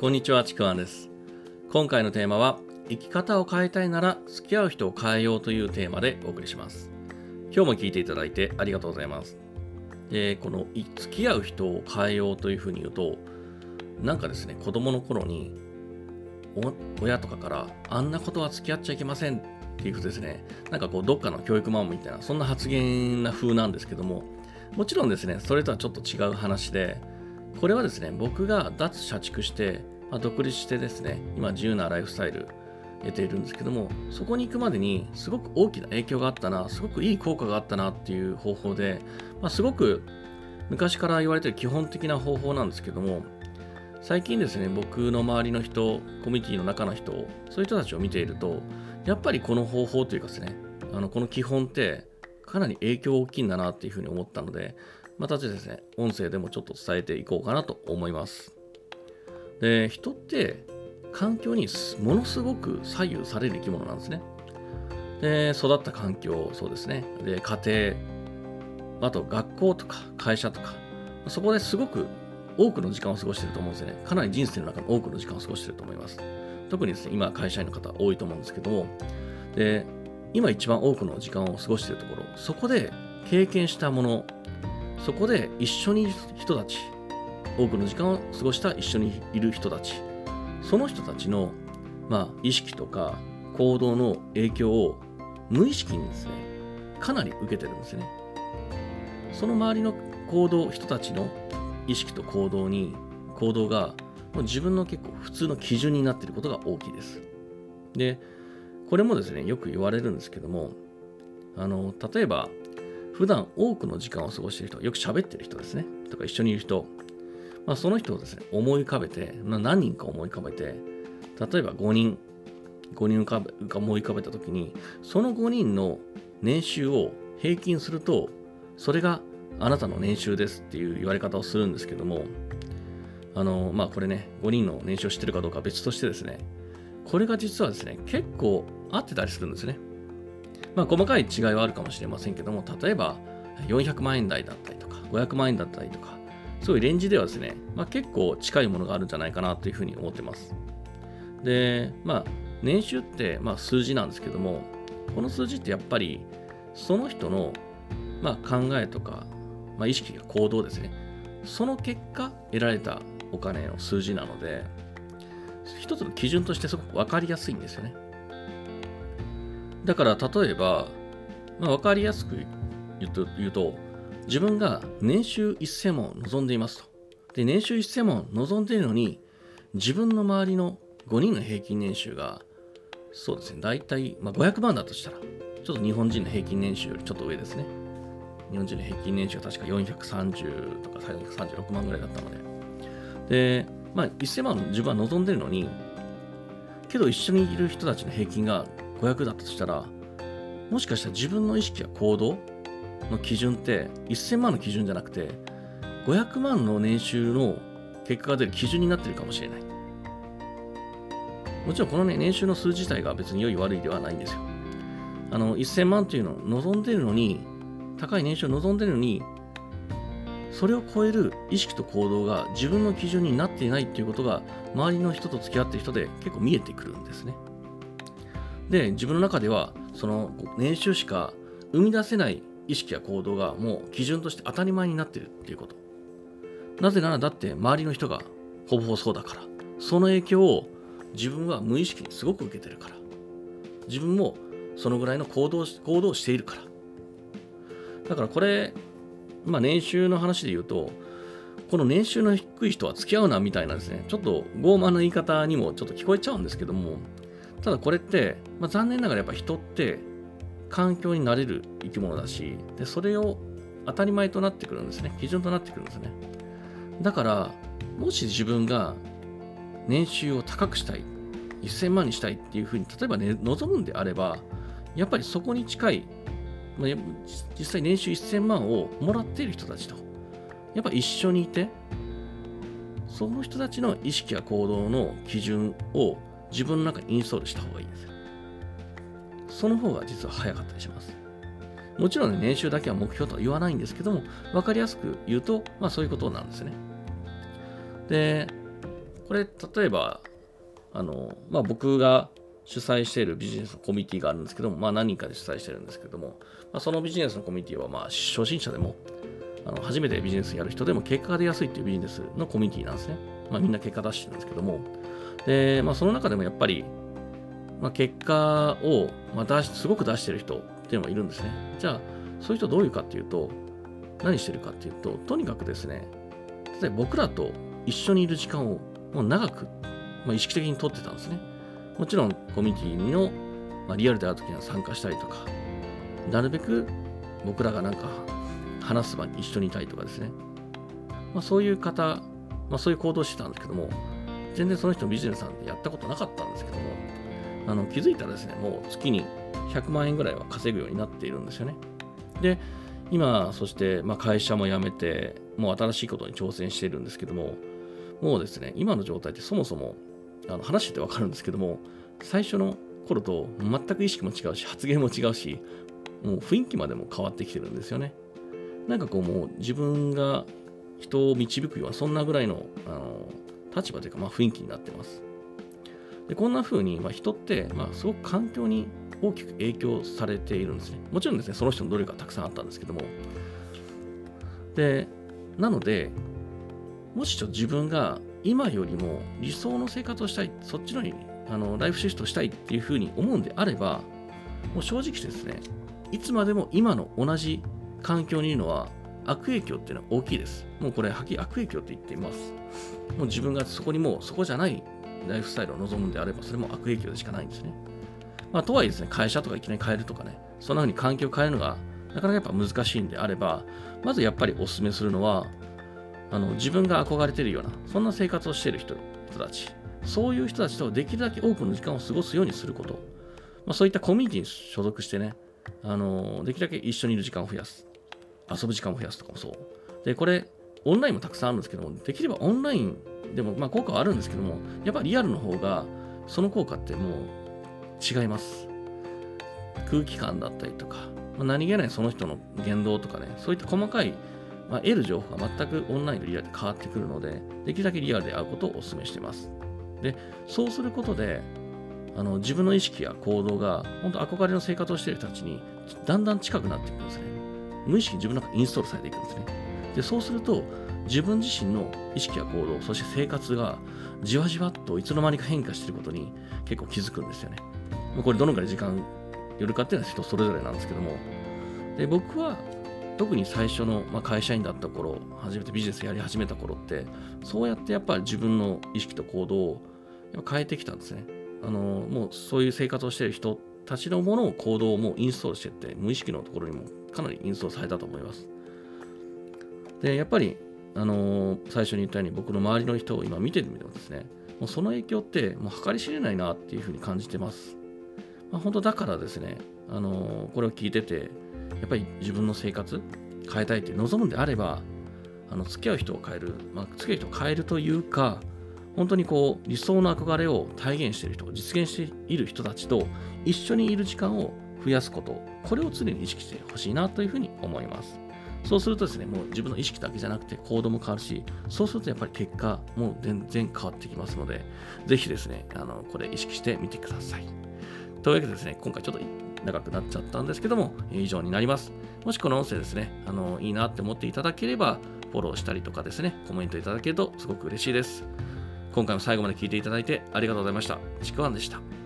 こんにちは、ちくわんです。今回のテーマは、生き方を変えたいなら付き合う人を変えようというテーマでお送りします。今日も聞いていただいてありがとうございます。で、この付き合う人を変えようというふうに言うと、なんかですね、子供の頃に親とかから、あんなことは付き合っちゃいけませんっていうふうですね、なんかこう、どっかの教育マンみたいな、そんな発言な風なんですけども、もちろんですね、それとはちょっと違う話で、これはですね、僕が脱社畜して、まあ、独立してですね、今自由なライフスタイル得ているんですけども、そこに行くまでにすごく大きな影響があったな、すごくいい効果があったなっていう方法で、まあ、すごく昔から言われてる基本的な方法なんですけども、最近ですね、僕の周りの人、コミュニティの中の人、そういう人たちを見ていると、やっぱりこの方法というかですね、あのこの基本ってかなり影響大きいんだなっていうふうに思ったので、またですね、音声でもちょっと伝えていこうかなと思います。で、人って環境にものすごく左右される生き物なんですね。で、育った環境、そうですね。で、家庭、あと学校とか会社とか、そこですごく多くの時間を過ごしていると思うんですよね。かなり人生の中の多くの時間を過ごしていると思います。特にですね、今会社員の方多いと思うんですけども、で、今一番多くの時間を過ごしているところ、そこで経験したもの、そこで一緒にいる人たち、多くの時間を過ごした一緒にいる人たち、その人たちの、まあ、意識とか行動の影響を無意識にですね、かなり受けてるんですね。その周りの行動、人たちの意識と行動に、行動がもう自分の結構普通の基準になっていることが大きいです。で、これもですね、よく言われるんですけども、あの、例えば、普段多くの時間を過ごしている人、よく喋ってる人ですね、とか一緒にいる人、まあ、その人をですね、思い浮かべて、まあ、何人か思い浮かべて、例えば5人、5人浮かべ思い浮かべたときに、その5人の年収を平均すると、それがあなたの年収ですっていう言われ方をするんですけども、あの、まあこれね、5人の年収を知ってるかどうかは別としてですね、これが実はですね、結構合ってたりするんですね。まあ細かい違いはあるかもしれませんけども、例えば400万円台だったりとか、500万円だったりとか、そういうレンジではですね、まあ、結構近いものがあるんじゃないかなというふうに思ってます。で、まあ、年収ってまあ数字なんですけども、この数字ってやっぱりその人のまあ考えとか、まあ、意識や行動ですね、その結果得られたお金の数字なので、一つの基準としてすごく分かりやすいんですよね。だから例えば、まあ、分かりやすく言うと言うと、自分が年収1000万を望んでいますと。で、年収1000万を望んでいるのに、自分の周りの5人の平均年収が、そうですね、大体、まあ、500万だとしたら、ちょっと日本人の平均年収よりちょっと上ですね。日本人の平均年収が確か430とか436万ぐらいだったので。で、まあ、1000万自分は望んでるのに、けど一緒にいる人たちの平均が500だったとしたら、もしかしたら自分の意識や行動の基準って1000万の基準じゃなくて500万の年収の結果が出る基準になってるかもしれない。もちろんこの、ね、年収の数自体が別に良い悪いではないんですよ。あの1000万というのを望んでるのに高い年収を望んでるのにそれを超える意識と行動が自分の基準になっていないっていうことが周りの人と付き合ってる人で結構見えてくるんですね。で自分の中ではその年収しか生み出せない意識や行動がもう基準として当たり前になってるっていうこと。なぜならだって周りの人がほぼほぼそうだから。その影響を自分は無意識にすごく受けてるから。自分もそのぐらいの行動行動をしているから。だからこれ、まあ年収の話で言うと、この年収の低い人は付き合うなみたいなですね、ちょっと傲慢な言い方にもちょっと聞こえちゃうんですけども、ただこれって、まあ、残念ながらやっぱ人って環境になれる生き物だしでそれを当たり前となってくるんですね。基準となってくるんですね。だからもし自分が年収を高くしたい1000万にしたいっていうふうに例えば、ね、望むんであればやっぱりそこに近い、まあ、実際年収1000万をもらっている人たちとやっぱ一緒にいてその人たちの意識や行動の基準を自分の中にインストールした方がいいんですよその方が実は早かったりします。もちろん、ね、年収だけは目標とは言わないんですけども、分かりやすく言うと、まあそういうことなんですね。で、これ、例えば、あの、まあ、僕が主催しているビジネスのコミュニティがあるんですけども、まあ、何人かで主催してるんですけども、まあ、そのビジネスのコミュニティは、まあ、初心者でも、あの初めてビジネスやる人でも結果が出やすいっていうビジネスのコミュニティなんですね。まあ、みんな結果出してるんですけども、で、まあ、その中でもやっぱり、まあ、結果を、まあ、すごく出してる人っていうのがいるんですね。じゃあ、そういう人どういうかっていうと、何してるかっていうと、とにかくですね、例えば僕らと一緒にいる時間をもう長く、まあ、意識的にとってたんですね。もちろんコミュニティの、まあ、リアルで会う時には参加したりとか、なるべく僕らがなんか話す場に一緒にいたいとかですね。まあ、そういう方、まあ、そういう行動をしてたんですけども、全然その人ビジネスなんてやったことなかったんですけども、あの気づいたらですね、もう月に100万円ぐらいは稼ぐようになっているんですよね。で、今、そして、まあ、会社も辞めて、もう新しいことに挑戦しているんですけども、もうですね、今の状態ってそもそも、あの話しててわかるんですけども、最初の頃と全く意識も違うし、発言も違うし、もう雰囲気までも変わってきてるんですよね。なんかこうもう自分が人を導くような、そんなぐらいのあの立場というか、まあ、雰囲気になってます。でこんな風に、まあ、人って、まあ、すごく環境に大きく影響されているんですね。もちろんですね、その人の努力がたくさんあったんですけども。で、なので、もし自分が今よりも理想の生活をしたい、そっちのにあのライフシフトしたいっていうふうに思うんであれば、もう正直ですね、いつまでも今の同じ環境にいるのは悪影響っていうのは大きいです。もうこれ、はっきり悪影響って言っています。もう自分がそこにもうそこじゃないライフスタイルを望むんであれば、それも悪影響でしかないんですね。まあ、とはいえですね、会社とかいきなり変えるとかね、そんな風に環境を変えるのがなかなかやっぱ難しいんであれば、まずやっぱりお勧めするのは、あの自分が憧れてるような、そんな生活をしている人人たち、そういう人たちとできるだけ多くの時間を過ごすようにすること、まあ、そういったコミュニティに所属してね、あのできるだけ一緒にいる時間を増やす、遊ぶ時間を増やすとかもそう。で、これ、オンラインもたくさんあるんですけども、できればオンラインでも、まあ、効果はあるんですけども、やっぱリアルの方が、その効果ってもう違います。空気感だったりとか、まあ、何気ないその人の言動とかね、そういった細かい、まあ、得る情報が全くオンラインとリアルで変わってくるので、できるだけリアルで会うことをお勧めしています。で、そうすることで、あの自分の意識や行動が、本当憧れの生活をしている人たちに、だんだん近くなっていくんですね。無意識に自分の中にインストールされていくんですね。で、そうすると、自分自身の意識や行動、そして生活がじわじわといつの間にか変化していることに結構気づくんですよね。これどのくらい時間よるかっていうのは人それぞれなんですけども。で、僕は特に最初の、まあ、会社員だった頃、初めてビジネスやり始めた頃って、そうやってやっぱり自分の意識と行動を変えてきたんですね。あの、もうそういう生活をしてる人たちのものを行動をもうインストールしていって、無意識のところにもかなりインストールされたと思います。で、やっぱりあのー、最初に言ったように僕の周りの人を今見てみてもですね、もうその影響ってもう計り知れないなっていうふうに感じてます。まあ、本当だからですね、あのー、これを聞いてて、やっぱり自分の生活変えたいって望むんであれば、あの付き合う人を変える、まあ、付き合う人を変えるというか、本当にこう理想の憧れを体現している人、実現している人たちと一緒にいる時間を増やすこと、これを常に意識してほしいなというふうに思います。そうするとですね、もう自分の意識だけじゃなくて行動も変わるし、そうするとやっぱり結果も全然変わってきますので、ぜひですね、あのこれ意識してみてください。というわけでですね、今回ちょっと長くなっちゃったんですけども、以上になります。もしこの音声ですね、あのいいなって思っていただければ、フォローしたりとかですね、コメントいただけるとすごく嬉しいです。今回も最後まで聴いていただいてありがとうございました。ちくわんでした。